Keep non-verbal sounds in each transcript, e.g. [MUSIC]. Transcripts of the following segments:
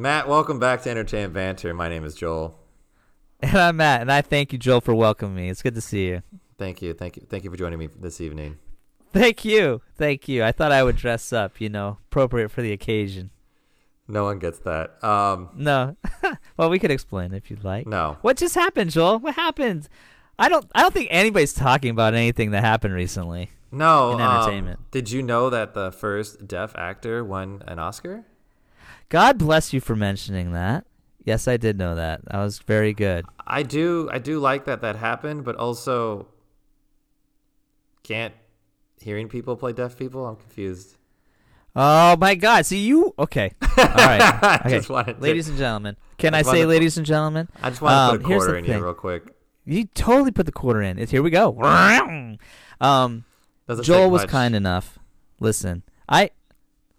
Matt, welcome back to Entertainment Banter. My name is Joel. And I'm Matt, and I thank you, Joel, for welcoming me. It's good to see you. Thank you, thank you, thank you for joining me this evening. Thank you, thank you. I thought I would dress up, you know, appropriate for the occasion. No one gets that. Um, No, [LAUGHS] well, we could explain if you'd like. no. What just happened, Joel? What happened? I don't. I don't think anybody's talking about anything that happened recently. No, In um, entertainment. did you know that the first deaf actor won an Oscar? God bless you for mentioning that. Yes, I did know that. That was very good. I do, I do like that that happened, but also can't hearing people play deaf people. I'm confused. Oh my God! See you? Okay. All right. [LAUGHS] I Okay. just wanted to- ladies and gentlemen, can I I say, to- ladies and gentlemen? I just want to um, put a the quarter in here real quick. You totally put the quarter in. It's here we go. Um, Doesn't Joel was kind enough. Listen, I,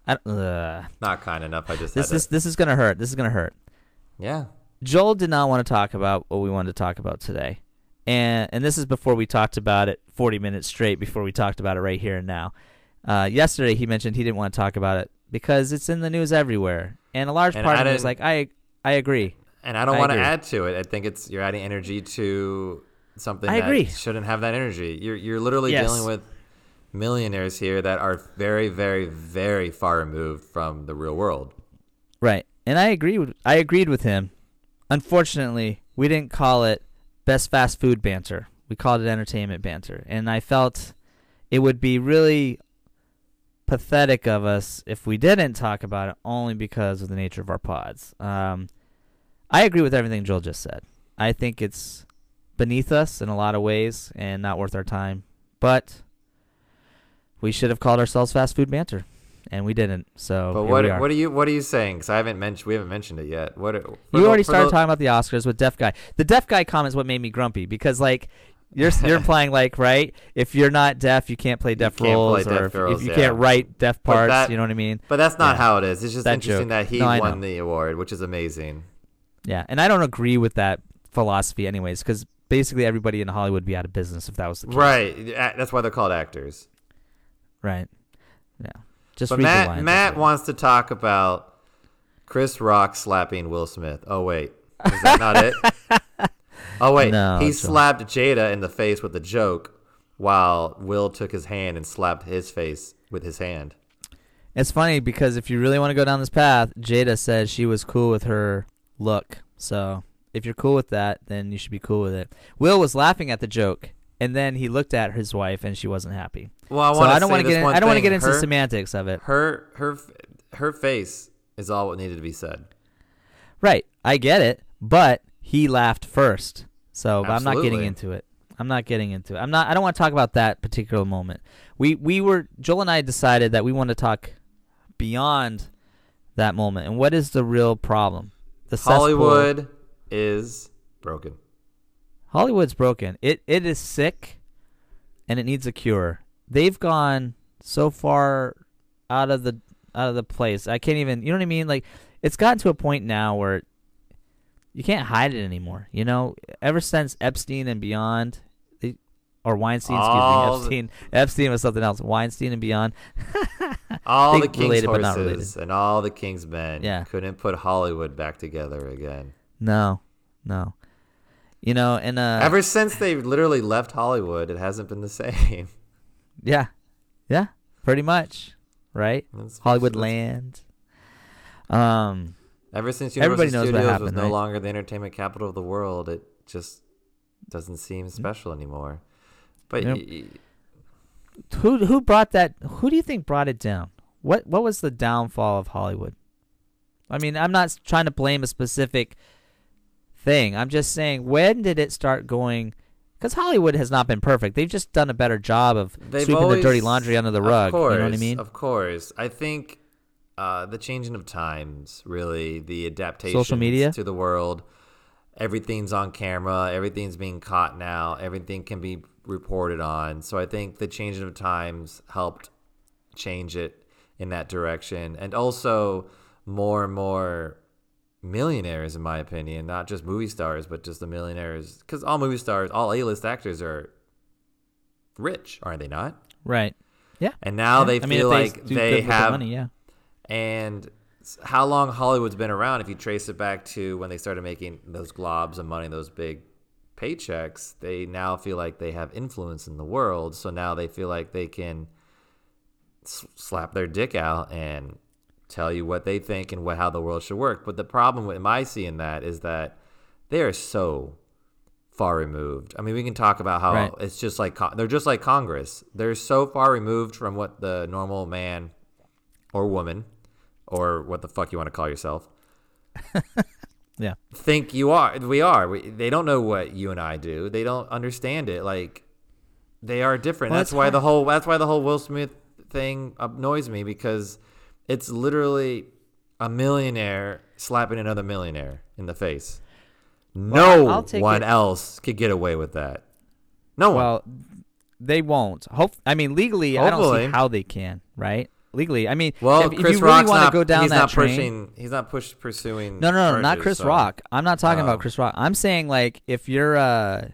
Not kind enough. I just this this this is gonna hurt. This is gonna hurt. yeah. Joel did not want to talk about what we wanted to talk about today, and and this is before we talked about it 40 minutes straight before we talked about it right here and now. Uh, yesterday he mentioned he didn't want to talk about it because it's in the news everywhere, and a large And part I of me was like, I I agree. And I don't I want to add to it. I think it's you're adding energy to something I that agree. shouldn't have that energy. You're you're literally Yes. dealing with millionaires here that are very very very far removed from the real world. Right. And I agree with I agreed with him. Unfortunately, we didn't call it best fast food banter. We called it entertainment banter. And I felt it would be really pathetic of us if we didn't talk about it only because of the nature of our pods. Um, I agree with everything Joel just said. I think it's beneath us in a lot of ways and not worth our time. But we should have called ourselves fast food banter, and we didn't. So But what are. what are you what are you saying? Because I haven't mentioned we haven't mentioned it yet. What for You already for started the- talking about the Oscars with deaf guy. The deaf guy comment is what made me grumpy because like you're you're [LAUGHS] implying like right if you're not deaf you can't play deaf can't play roles deaf or if, roles, if you yeah. can't write deaf parts. that- you know what I mean? But that's not Yeah. how it is. It's just That interesting joke. that he No, won the award, which is amazing. Yeah, and I don't agree with that philosophy anyways because basically everybody in Hollywood would be out of business if that was the case. Right. That's why they're called actors. Right. Yeah. Just But read the Matt Matt wants to talk about Chris Rock slapping Will Smith. Oh wait, is that not it? [LAUGHS] Oh wait, No, he slapped Jada in the face with a joke, while Will took his hand and slapped his face with his hand. It's funny because if you really want to go down this path, Jada said she was cool with her look. So if you're cool with that, then you should be cool with it. Will was laughing at the joke, and then he looked at his wife, and she wasn't happy. Well, I so I don't want to get. In, I don't want to get into her, semantics of it. Her her her face is all what needed to be said. Right, I get it, but he laughed first, so but I'm not getting into it. I'm not getting into it. I'm not. I don't want to talk about that particular moment. We we were Joel and I decided that we want to talk beyond that moment. And what is the real problem? The cesspool- Hollywood is broken. Hollywood's broken. It it is sick, and it needs a cure. They've gone so far out of the out of the place. I can't even. You know what I mean? Like it's gotten to a point now where you can't hide it anymore. You know, ever since Epstein and beyond, they, or Weinstein. All Excuse the- me, Epstein. Epstein was something else. Weinstein and beyond. [LAUGHS] All the king's related, but not horses and all the king's men Yeah. couldn't put Hollywood back together again. No, no. You know, and uh, Ever since they literally left Hollywood, it hasn't been the same. [LAUGHS] yeah, yeah, pretty much, right? That's- Hollywood that's- land. Um, Ever since Everybody Universal knows what Studios was no right? longer the entertainment capital of the world, it just doesn't seem Mm-hmm. special anymore. But y- who who brought that? Who do you think brought it down? What what was the downfall of Hollywood? I mean, I'm not trying to blame a specific thing. I'm just saying, when did it start going? Because Hollywood has not been perfect. They've just done a better job of they've sweeping always, the dirty laundry under the of rug. Course, you know what I mean? Of course. I think uh, the changing of times, really, the adaptation Social media? to the world. Everything's on camera. Everything's being caught now. Everything can be reported on. So I think the changing of times helped change it in that direction. And also, more and more millionaires, in my opinion, not just movie stars, but just the millionaires. Because all movie stars, all A list actors are rich, aren't they not? right. Yeah. And now Yeah. they I feel if like they good the have money. Yeah. and how long Hollywood's been around. If you trace it back to when they started making those globs of money, those big paychecks, they now feel like they have influence in the world. So now they feel like they can slap their dick out and tell you what they think and what how the world should work. But the problem with my seeing that is that they are so far removed. I mean, we can talk about how Right. it's just like they're just like Congress. They're so far removed from what the normal man or woman or what the fuck you want to call yourself [LAUGHS] Yeah. think you are. We are. We, they don't know what you and I do. They don't understand it. Like they are different. Well, that's why the whole that's why the whole Will Smith thing annoys me because it's literally a millionaire slapping another millionaire in the face. Well, No one it- else could get away with that. No one. Well, they won't. Hope. I mean, legally, I don't see how they can. Right? legally. I mean, Well, if, if Chris you really want to go down he's that not train, pushing. He's not push pursuing. No, no, no, not Chris so- Rock. I'm not talking Oh. about um, Chris Rock. I'm saying like if you're a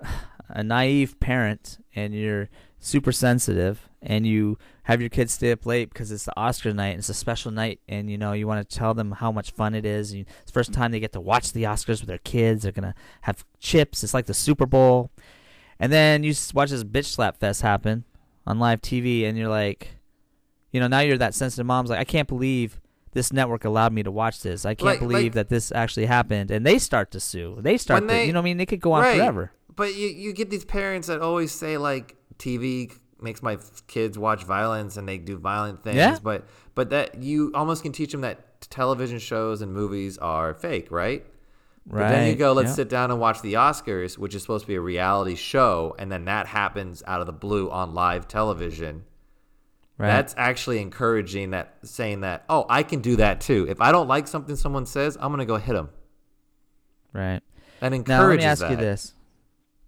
[SIGHS] a naive parent and you're super sensitive and you have your kids stay up late because it's the Oscar night and it's a special night and you know you want to tell them how much fun it is. And it's the first time they get to watch the Oscars with their kids. They're gonna have chips. It's like the Super Bowl, and then you watch this bitch slap fest happen on live TV, and you're like, you know, now you're that sensitive mom's like, I can't believe this network allowed me to watch this. I can't Like- believe like- that this actually happened. And they start to sue. They start to, they- you know, what I mean, they could go on Right. forever. But you, you get these parents that always say like TV makes my kids watch violence and they do violent things. Yeah. But but that you almost can teach them that television shows and movies are fake, right? Right. But then you go, let's yeah. sit down and watch the Oscars, which is supposed to be a reality show, and then that happens out of the blue on live television. Right. That's actually encouraging that, saying that, oh, I can do that too. If I don't like something someone says, I'm gonna go hit them. right. That Now, encourages let me ask that. you this.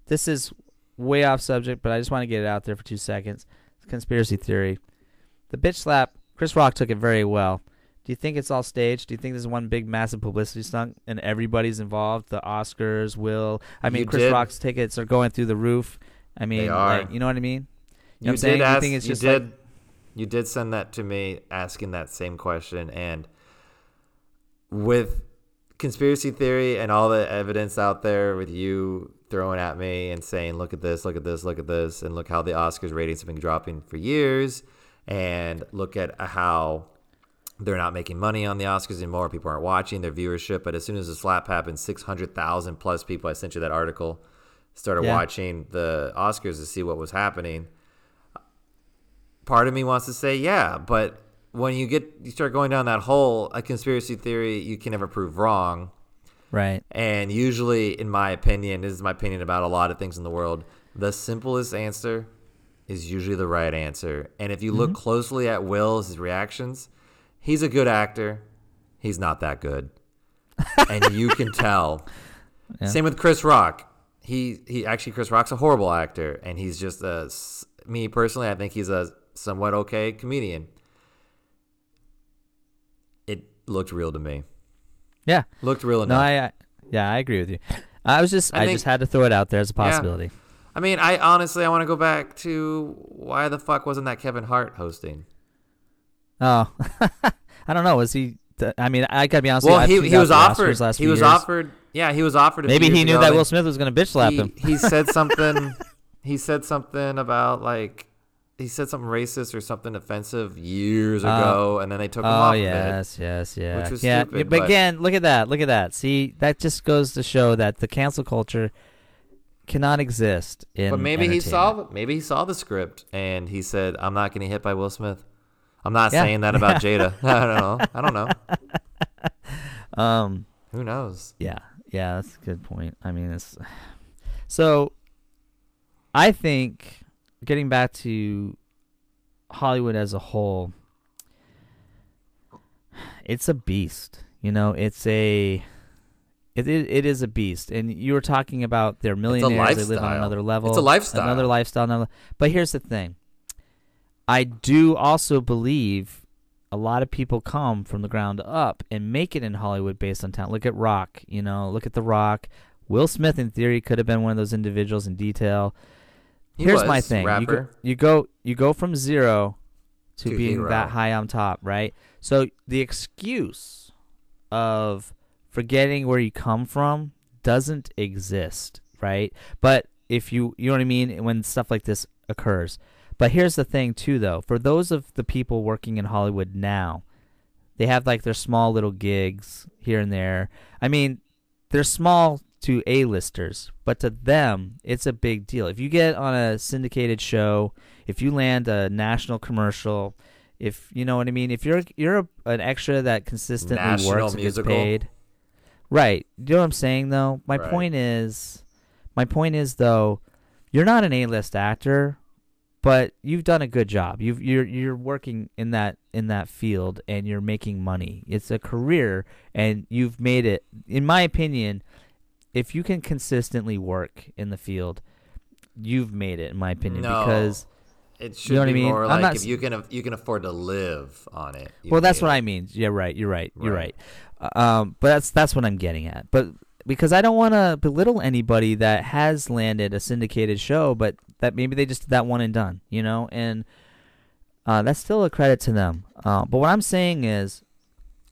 This is way off subject, but I just want to get it out there for two seconds. Conspiracy theory. The bitch slap, Chris Rock took it very well. Do you think it's all staged? Do you think this is one big massive publicity stunt and everybody's involved? The Oscars, Will. I mean, You Chris did- Rock's tickets are going through the roof. I mean, are. like, you know what I mean? You, know You saying? did ask. you think it's you just did. like you did send that to me, asking that same question, and with conspiracy theory and all the evidence out there, with you throwing at me and saying, "Look at this, look at this, look at this," and look how the Oscars ratings have been dropping for years, and look at how they're not making money on the Oscars anymore. People aren't watching their viewership. But as soon as the slap happened, six hundred thousand plus people. I sent you that article. Started Yeah. watching the Oscars to see what was happening. Part of me wants to say, yeah, but when you get you start going down that hole, a conspiracy theory you can never prove wrong. right. And usually, in my opinion, this is my opinion about a lot of things in the world, the simplest answer is usually the right answer. And if you look mm-hmm. closely at Will's his reactions, he's a good actor. He's not that good. and you can [LAUGHS] tell. Yeah. Same with Chris Rock. He he actually Chris Rock's a horrible actor and he's just a me personally, I think he's a somewhat okay comedian. Looked real to me. Yeah. Looked real No, enough. I, I yeah, I agree with you. I was just I I, think- just had to throw it out there as a Yeah. possibility. I mean, I honestly I want to go back to why the fuck wasn't that Kevin Hart hosting? Oh, [LAUGHS] I don't know. Was he? th- I mean, I gotta be honest. Well, with you, he he was offered. Last He was years. offered. Yeah, he was offered. A Maybe he knew that Will Smith was gonna bitch slap he, him. he said something. he said something about like he said something racist or something offensive years Uh, ago, and then they took him Oh off of it. yes, yes, yeah, was yeah. stupid, but but- again, look at that. Look at that. See, that just goes to show that the cancel culture cannot exist in. But maybe he saw maybe he saw the script and he said, "I'm not getting hit by Will Smith." I'm not Yeah. saying that about [LAUGHS] Jada. I don't know. I don't know. [LAUGHS] Um. Who knows? Yeah, yeah, that's a good point. I mean, it's [SIGHS] so. I think getting back to Hollywood as a whole, it's a beast. You know, it's a. It, it, it is a beast, and you were talking about they're millionaires. They live on another level. It's a lifestyle. Another lifestyle. Another, but here's the thing. I do also believe a lot of people come from the ground up and make it in Hollywood based on talent. Look at Rock, you know, look at The Rock. Will Smith, in theory, could have been one of those individuals in detail. He Here's my thing: you go, you go, you go from zero to To being hero. that high on top, right? So the excuse of forgetting where you come from doesn't exist, right? But if you you know what I mean when stuff like this occurs. But here's the thing too though. For those of the people working in Hollywood now, they have like their small little gigs here and there. I mean, they're small to A-listers, but to them, it's a big deal. If you get on a syndicated show, if you land a national commercial, if you know what I mean, if you're you're a, an extra that consistently National works and gets paid, right? You know what I'm saying though. My Right. point is, my point is though, you're not an A-list actor, but you've done a good job. You've you're you're working in that in that field and you're making money. It's a career and you've made it. In my opinion, if you can consistently work in the field, you've made it. In my opinion, No. because It should know what be I mean? more I'm like not if you can you can afford to live on it. well, that's made what it. I mean. Yeah, right. You're right. You're Right. right. Uh, Um, but that's that's what I'm getting at. But because I don't want to belittle anybody that has landed a syndicated show, but that maybe they just did that one and done, you know, and uh, that's still a credit to them. Uh, but what I'm saying is,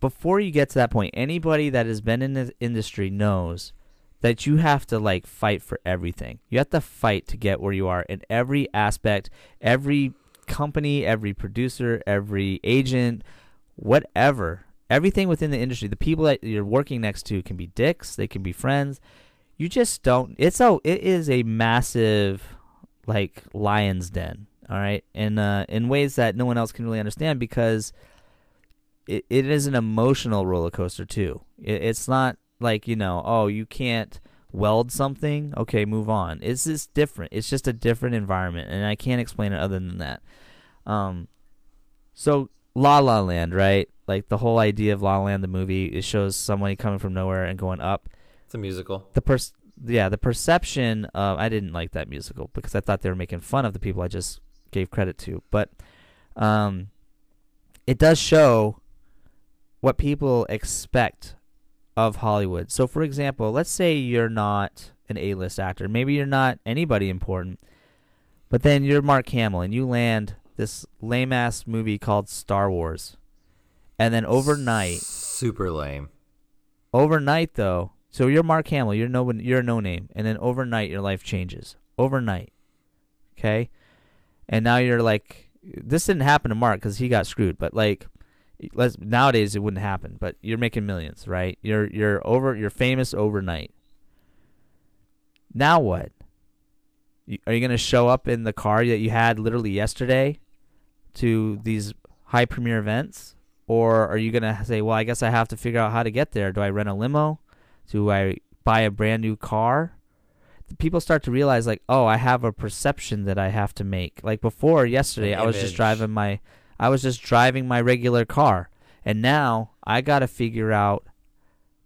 before you get to that point, anybody that has been in the industry knows that you have to like fight for everything. You have to fight to get where you are in every aspect, every company, every producer, every agent, whatever. Everything within the industry, the people that you're working next to can be dicks, they can be friends. You just don't it's a it is a massive like lion's den, all right? And uh in ways that no one else can really understand because it, it is an emotional roller coaster too. It, it's not like you know, oh, you can't weld something. Okay, move on. It's just different. It's just a different environment, and I can't explain it other than that. Um, so La La Land, right? Like the whole idea of La La Land, the movie, it shows somebody coming from nowhere and going up. It's a musical. The pers- yeah, the perception of I didn't like that musical because I thought they were making fun of the people I just gave credit to, but um, it does show what people expect of Hollywood. So, for example, let's say you're not an A-list actor, maybe you're not anybody important, but then you're Mark Hamill and you land this lame ass movie called Star Wars, and then overnight Super lame. Overnight, though, so you're Mark Hamill, you're no you're a no name, and then overnight your life changes. Overnight, okay, and now you're like, this didn't happen to Mark because he got screwed, but like, let's nowadays it wouldn't happen. But you're making millions, right? You're you're over, you're famous overnight. Now what? You- Are you gonna show up in the car that you had literally yesterday to these high premiere events? Or are you gonna say, well, I guess I have to figure out how to get there? Do I rent a limo? Do I buy a brand new car? People start to realize, like, oh, I have a perception that I have to make. Like before, yesterday, I was just driving my, I was just driving my regular car, and now I got to figure out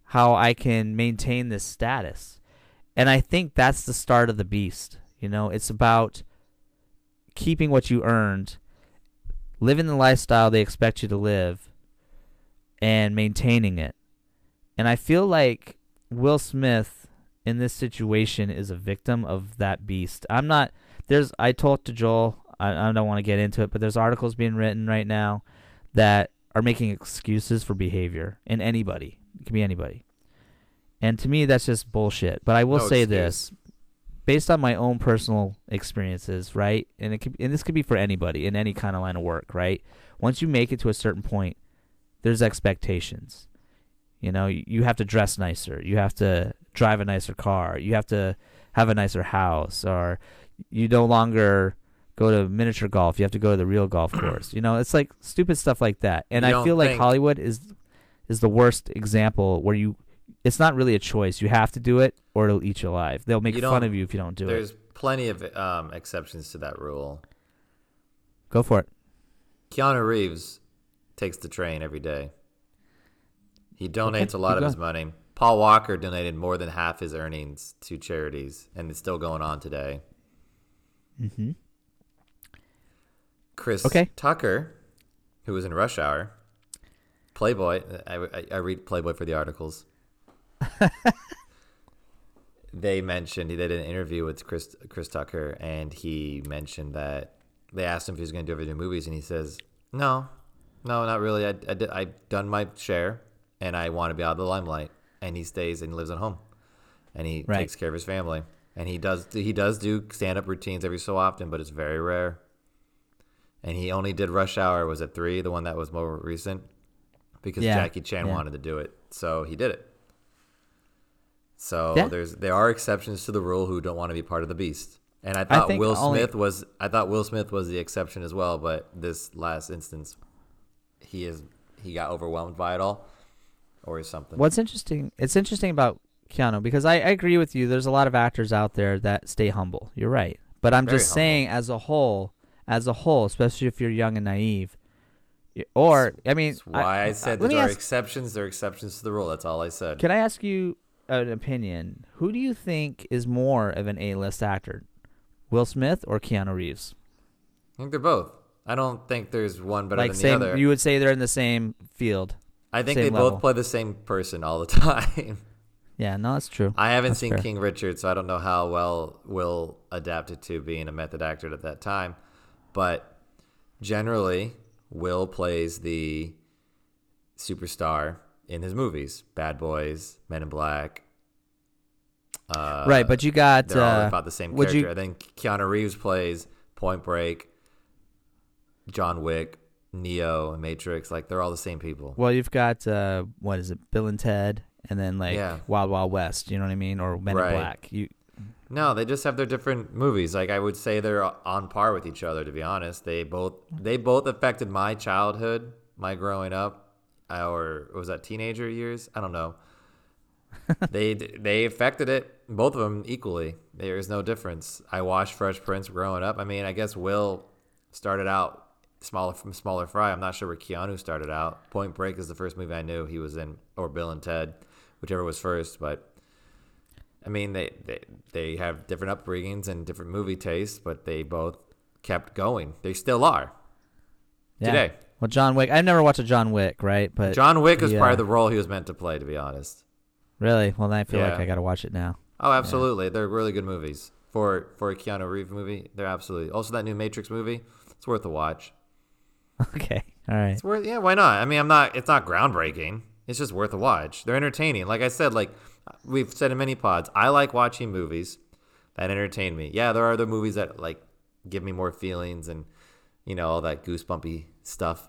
how I can maintain this status. And I think that's the start of the beast. You know, it's about keeping what you earned, living the lifestyle they expect you to live, and maintaining it. And I feel like Will Smith in this situation is a victim of that beast. I'm not there's I talked to Joel, I, I don't want to get into it, but there's articles being written right now that are making excuses for behavior in anybody. It can be anybody. And to me that's just bullshit. But I will No say excuse. this based on my own personal experiences, right? And it could, and this could be for anybody in any kind of line of work, right? Once you make it to a certain point, there's expectations. You know, you, you have to dress nicer, you have to drive a nicer car, you have to have a nicer house, or you no longer go to miniature golf, you have to go to the real golf [CLEARS THROAT] course. You know, it's like stupid stuff like that. And You I don't feel like think- Hollywood is is the worst example where you it's not really a choice. You have to do it or it'll eat you alive. They'll make You fun don't- of you if you don't do it. There's plenty of um, exceptions to that rule. Go for it. Keanu Reeves takes the train every day. He donates a lot keep of his money. Paul Walker donated more than half his earnings to charities, and it's still going on today. Mm-hmm. Chris Okay. Tucker, who was in Rush Hour, Playboy. I, I, I read Playboy for the articles. [LAUGHS] they mentioned he did an interview with Chris Chris Tucker, and he mentioned that they asked him if he was going to do other new movies, and he says No, no, not really. I, I did, I've done my share, and I want to be out of the limelight. And he stays and lives at home, and he Right. takes care of his family. And he does he does do stand up routines every so often, but it's very rare. And he only did Rush Hour. Was it three? The one that was more recent, because Yeah, Jackie Chan yeah. wanted to do it, so he did it. So Yeah. there's there are exceptions to the rule who don't want to be part of the beast. And I thought think Will only- Smith was I thought Will Smith was the exception as well, but this last instance he is he got overwhelmed by it all or something. What's interesting? It's interesting about Keanu because I, I agree with you. There's a lot of actors out there that stay humble. You're right, but I'm Very just humble. saying, as a whole, as a whole, especially if you're young and naive, or I mean, That's why I, said let there are ask, exceptions. There are exceptions to the rule. That's all I said. Can I ask you an opinion? Who do you think is more of an A-list actor, Will Smith or Keanu Reeves? I think they're both. I don't think there's one better like than same, the other. you would say they're in the same field. I think they level. both play the same person all the [LAUGHS] time. Yeah, no, that's true. I haven't That's seen fair. King Richard, so I don't know how well Will adapted to being a method actor at that time. But generally, Will plays the superstar in his movies: Bad Boys, Men in Black. Uh, right, but you got they're all uh, about the same character. you- I think Keanu Reeves plays Point Break, John Wick, Neo, Matrix. Like they're all the same people. Well, you've got uh, what is it, Bill and Ted, and then like Yeah. Wild Wild West. You know what I mean, or Men Right. in Black. You No, they just have their different movies. Like I would say they're on par with each other. To be honest, they both they both affected my childhood, my growing up, or was that teenager years? I don't know. they they affected it both of them equally. There is no difference. I watched Fresh Prince growing up. I mean, I guess Will started out smaller from smaller fry. I'm not sure where Keanu started out. Point Break is the first movie I knew he was in, or Bill and Ted, whichever was first. But I mean, they, they they have different upbringings and different movie tastes, but they both kept going. They still are yeah. today. Well, John Wick. I've never watched a John Wick, right? But John Wick was part yeah. of the role he was meant to play. To be honest. really, well, then I feel like I got to watch it now. Oh, absolutely. They're really good movies for for a Keanu Reeves movie. They're absolutely also that new Matrix movie. It's worth a watch. [LAUGHS] okay, all right. It's worth yeah. Why not? I mean, I'm not. It's not groundbreaking. It's just worth a watch. They're entertaining. Like I said, like we've said in many pods, I like watching movies that entertain me. Yeah, there are other movies that like give me more feelings and you know all that goosebumpy stuff.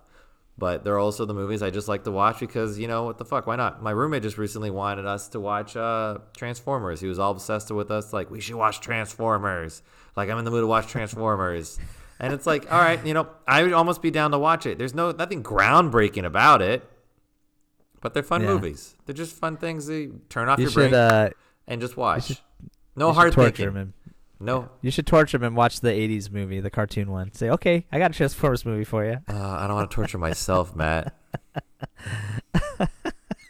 But there are also the movies I just like to watch because you know what the fuck? Why not? My roommate just recently wanted us to watch uh, Transformers. He was all obsessed with us, like we should watch Transformers. Like I'm in the mood to watch Transformers, and it's like, all right, you know, I would almost be down to watch it. There's no nothing groundbreaking about it, but they're fun Yeah. movies. They're just fun things to turn off You your should brain uh, and just watch. should- no hard torture thinking. him. No, you should torture him and watch the '80s movie, the cartoon one. Say, okay, I got a Transformers movie for you. uh, I don't want to torture myself, Matt. [LAUGHS]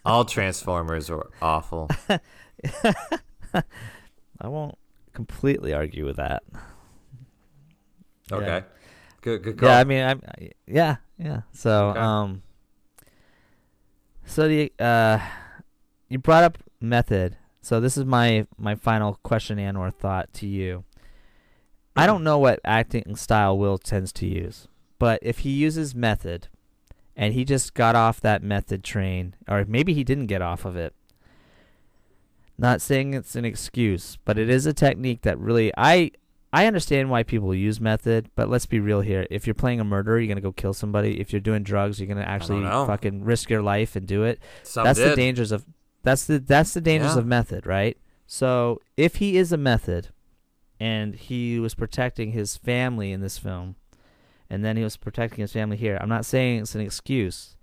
All Transformers are awful. [LAUGHS] I won't completely argue with that. Okay. Yeah. Good good call. Yeah, I mean, I'm, I, yeah, yeah. So, Okay. um, so the uh, you brought up method. So this is my my final question and or thought to you. I don't know what acting style Will tends to use, but if he uses method, and he just got off that method train, or maybe he didn't get off of it. Not saying it's an excuse, but it is a technique that really I I understand why people use method, but let's be real here. If you're playing a murderer, you're gonna go kill somebody. If you're doing drugs, you're gonna actually fucking risk your life and do it. Some that's did. the dangers of that's the that's the dangers Yeah. of method, right? So if he is a method, and he was protecting his family in this film, and then he was protecting his family here, I'm not saying it's an excuse,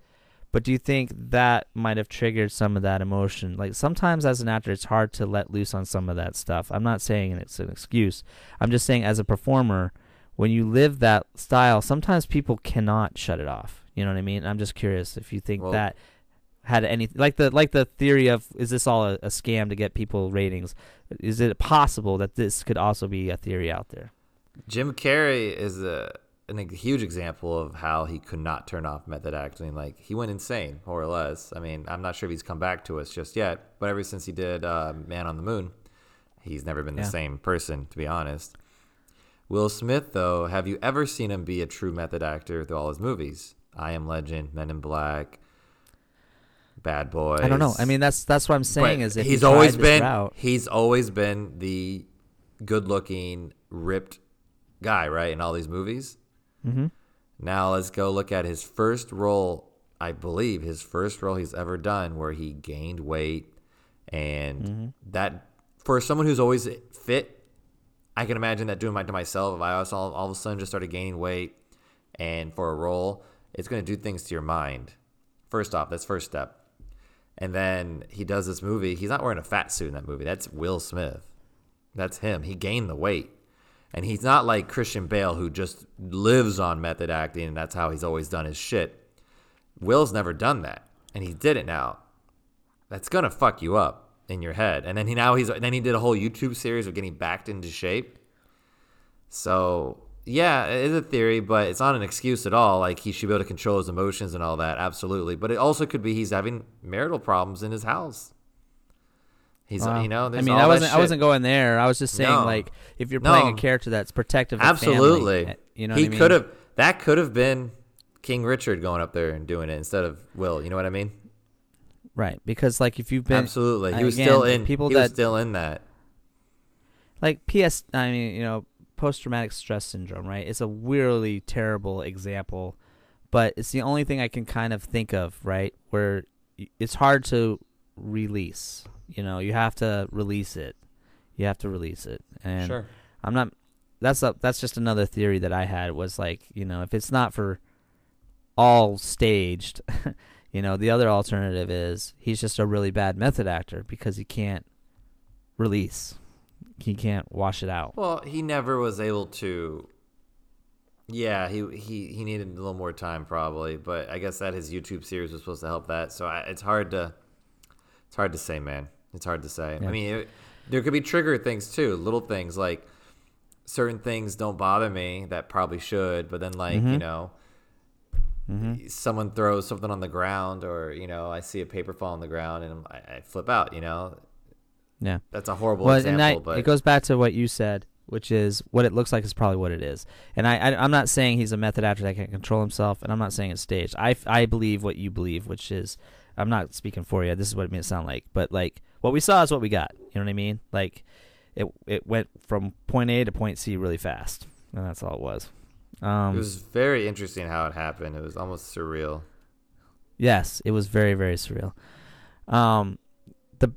but do you think that might have triggered some of that emotion? Like sometimes as an actor, it's hard to let loose on some of that stuff. I'm not saying it's an excuse. I'm just saying as a performer, when you live that style, sometimes people cannot shut it off. You know what I mean? I'm just curious if you think Well- that had any like the like the theory of is this all a, a scam to get people ratings? Is it possible that this could also be a theory out there? Jim Carrey is a an, a huge example of how he could not turn off method acting. Like he went insane, more or less. I mean, I'm not sure if he's come back to us just yet, but ever since he did uh, Man on the Moon, he's never been the Yeah. same person, to be honest. Will Smith, though, have you ever seen him be a true method actor through all his movies? I Am Legend, Men in Black, Bad Boys. I don't know. I mean, that's that's what I'm saying. But Is if he's tried always been route, he's always been the good-looking, ripped guy, right? In all these movies. Mhm. Now let's go look at his first role. I believe his first role he's ever done, where he gained weight, and Mm-hmm. that for someone who's always fit, I can imagine that doing my to myself. If I also all, all of a sudden just started gaining weight, and for a role, it's going to do things to your mind. First off, that's first step. And then he does this movie. He's not wearing a fat suit in that movie. That's Will Smith. That's him. He gained the weight. And he's not like Christian Bale who just lives on method acting and that's how he's always done his shit. Will's never done that. And he did it now. That's gonna fuck you up in your head. And then he now he's then he did a whole YouTube series of getting backed into shape. So yeah, it is a theory, but it's not an excuse at all. Like he should be able to control his emotions and all that, absolutely. But it also could be he's having marital problems in his house. He's Wow. you know, I mean, I wasn't I wasn't going there. I was just saying, No. like, if you're playing a character that's protective, of Absolutely. family, eh, you know, he what I mean? could have. That could have been King Richard going up there and doing it instead of Will. You know what I mean? right because like if you've been Absolutely. He was again, still in. people he was that- still in that. like PS, I mean, you know, post traumatic stress syndrome, right? It's a really terrible example, but it's the only thing I can kind of think of, right? Where it's hard to release. You know, you have to release it. You have to release it, and sure. I'm not. That's a, that's just another theory that I had was like, you know, if it's not for all staged, [LAUGHS] you know, the other alternative is he's just a really bad method actor because he can't release. He can't wash it out. Well, he never was able to. Yeah, he he he needed a little more time probably, but I guess that his YouTube series was supposed to help that. So I, it's hard to it's hard to say, man. It's hard to say. Yeah. I mean, it, there could be trigger things too, little things like certain things don't bother me that probably should, but then like you Mhm. know. Mm-hmm. Someone throws something on the ground, or you know, I see a paper fall on the ground, and I, I flip out. You know, Yeah. that's a horrible Well, example, but it goes back to what you said, which is what it looks like is probably what it is. And I, I, I'm not saying he's a method actor that can't control himself, and I'm not saying it's staged. I, I believe what you believe, which is, I'm not speaking for you. This is what it made it sound like, but like what we saw is what we got. You know what I mean? Like, it, it went from point A to point C really fast, and that's all it was. Um, it was very interesting how it happened. It was almost surreal. Yes, it was very very surreal. Um, the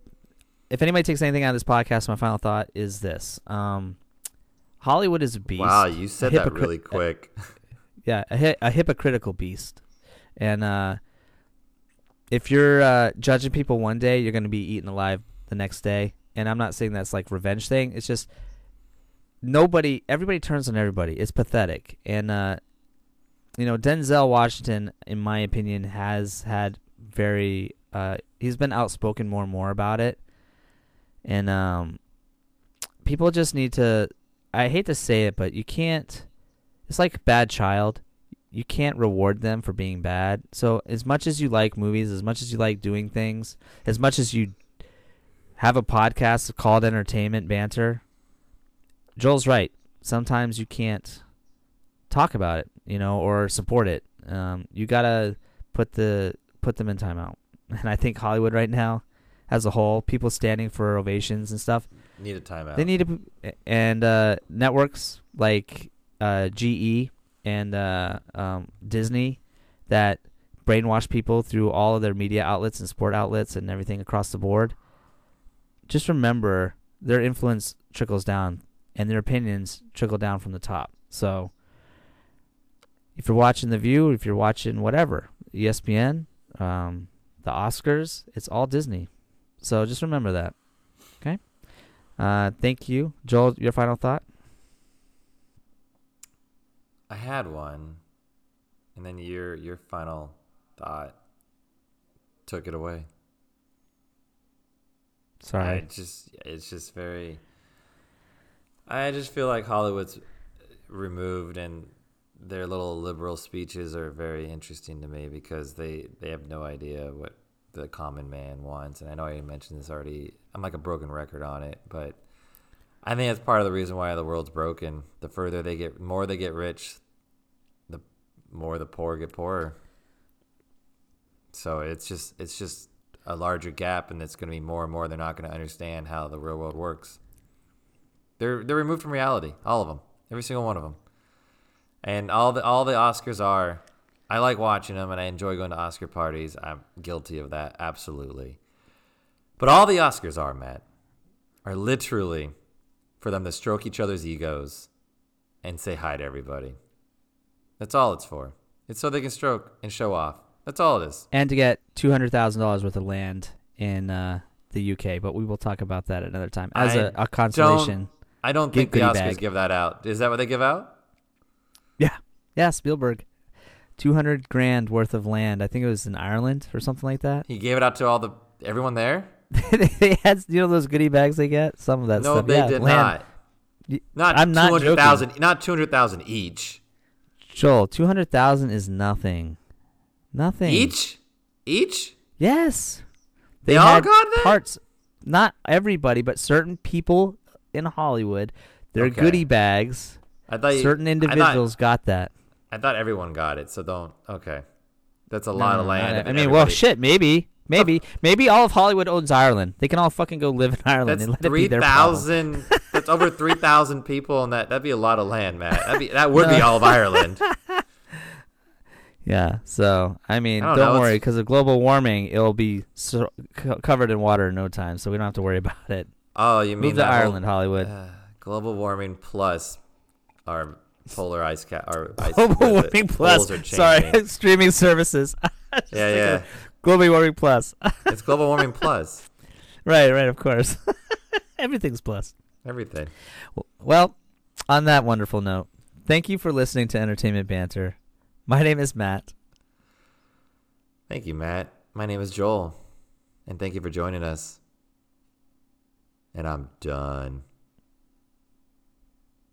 if anybody takes anything out of this podcast, my final thought is this: um, Hollywood is a beast. Wow, you said that hypocrite- really quick. [LAUGHS] Yeah, a, a hypocritical beast, and uh, if you're uh, judging people one day, you're going to be eaten alive the next day. And I'm not saying that's like revenge thing. It's just nobody, everybody turns on everybody. It's pathetic. And uh, you know, Denzel Washington, in my opinion, has had very. Uh, he's been outspoken more and more about it, and um, people just need to. I hate to say it, but you can't. It's like bad child. You can't reward them for being bad. So as much as you like movies, as much as you like doing things, as much as you have a podcast called Entertainment Banter, Joel's right. Sometimes you can't talk about it, you know, or support it. Um, you gotta put the put them in timeout. [LAUGHS] And I think Hollywood right now, as a whole, people standing for ovations and stuff, Need a timeout. they need to, and uh, networks like uh, GE and uh, um, Disney that brainwash people through all of their media outlets and sport outlets and everything across the board. Just remember, their influence trickles down, and their opinions trickle down from the top. So, if you're watching The View, if you're watching whatever, ESPN, um, the Oscars, it's all Disney. So just remember that. Okay. Uh, thank you, Joel. Your final thought? I had one, and then your your final thought took it away. I Sorry. just it's just very. I just feel like Hollywood's removed, and their little liberal speeches are very interesting to me because they they have no idea what the common man wants. And I know I mentioned this already. I'm like a broken record on it, but I think that's part of the reason why the world's broken. The further they get, more they get rich, the more the poor get poorer. So it's just it's just a larger gap, and it's going to be more and more. They're not going to understand how the real world works. They're they're removed from reality, all of them, every single one of them. And all the all the Oscars are. I like watching them, and I enjoy going to Oscar parties. I'm guilty of that, absolutely. But all the Oscars are, Matt, are literally for them to stroke each other's egos and say hi to everybody. That's all it's for. It's so they can stroke and show off. That's all it is. And to get two hundred thousand dollars worth of land in uh, the UK, but we will talk about that another time as I a, a consolation. I don't think the Oscars bag. give that out. Is that what they give out? Yeah, yeah, Spielberg, two hundred grand worth of land. I think it was in Ireland or something like that. He gave it out to all the everyone there? [LAUGHS] they had you know those goodie bags they get. Some of that no, stuff. they yeah, did land. not. Not I'm not two hundred thousand. Not two hundred thousand each. Joel, two hundred thousand is nothing. Nothing. Each, each. Yes. They all got that? parts. Not everybody, but certain people in Hollywood. Their Okay. goodie bags. I thought you, certain I thought- individuals got that. I thought everyone got it, so don't. Okay, that's a No, lot no, of land. I, mean, well, shit. Maybe, maybe, maybe all of Hollywood owns Ireland. They can all fucking go live in Ireland That's and let it be their problem. thousand. that's over three thousand people, and that that'd be a lot of land, Matt. That'd be that would be all of Ireland. [LAUGHS] Yeah. So I mean, I don't don't, know, worry, because of global warming, it'll be so, co- covered in water in no time, so we don't have to worry about it. Oh, you mean Move to that whole- Ireland, Hollywood. Uh, global warming plus our polar ice cap. Our ice, [LAUGHS] Global what is it? warming plus. Sorry, [LAUGHS] streaming services. Yeah, yeah. Global warming plus. [LAUGHS] It's global warming plus right, right. Of course. [LAUGHS] Everything's plus. everything. Well, on that wonderful note, thank you for listening to Entertainment Banter. My name is Matt. Thank you, Matt. My name is Joel, and thank you for joining us. And I'm done.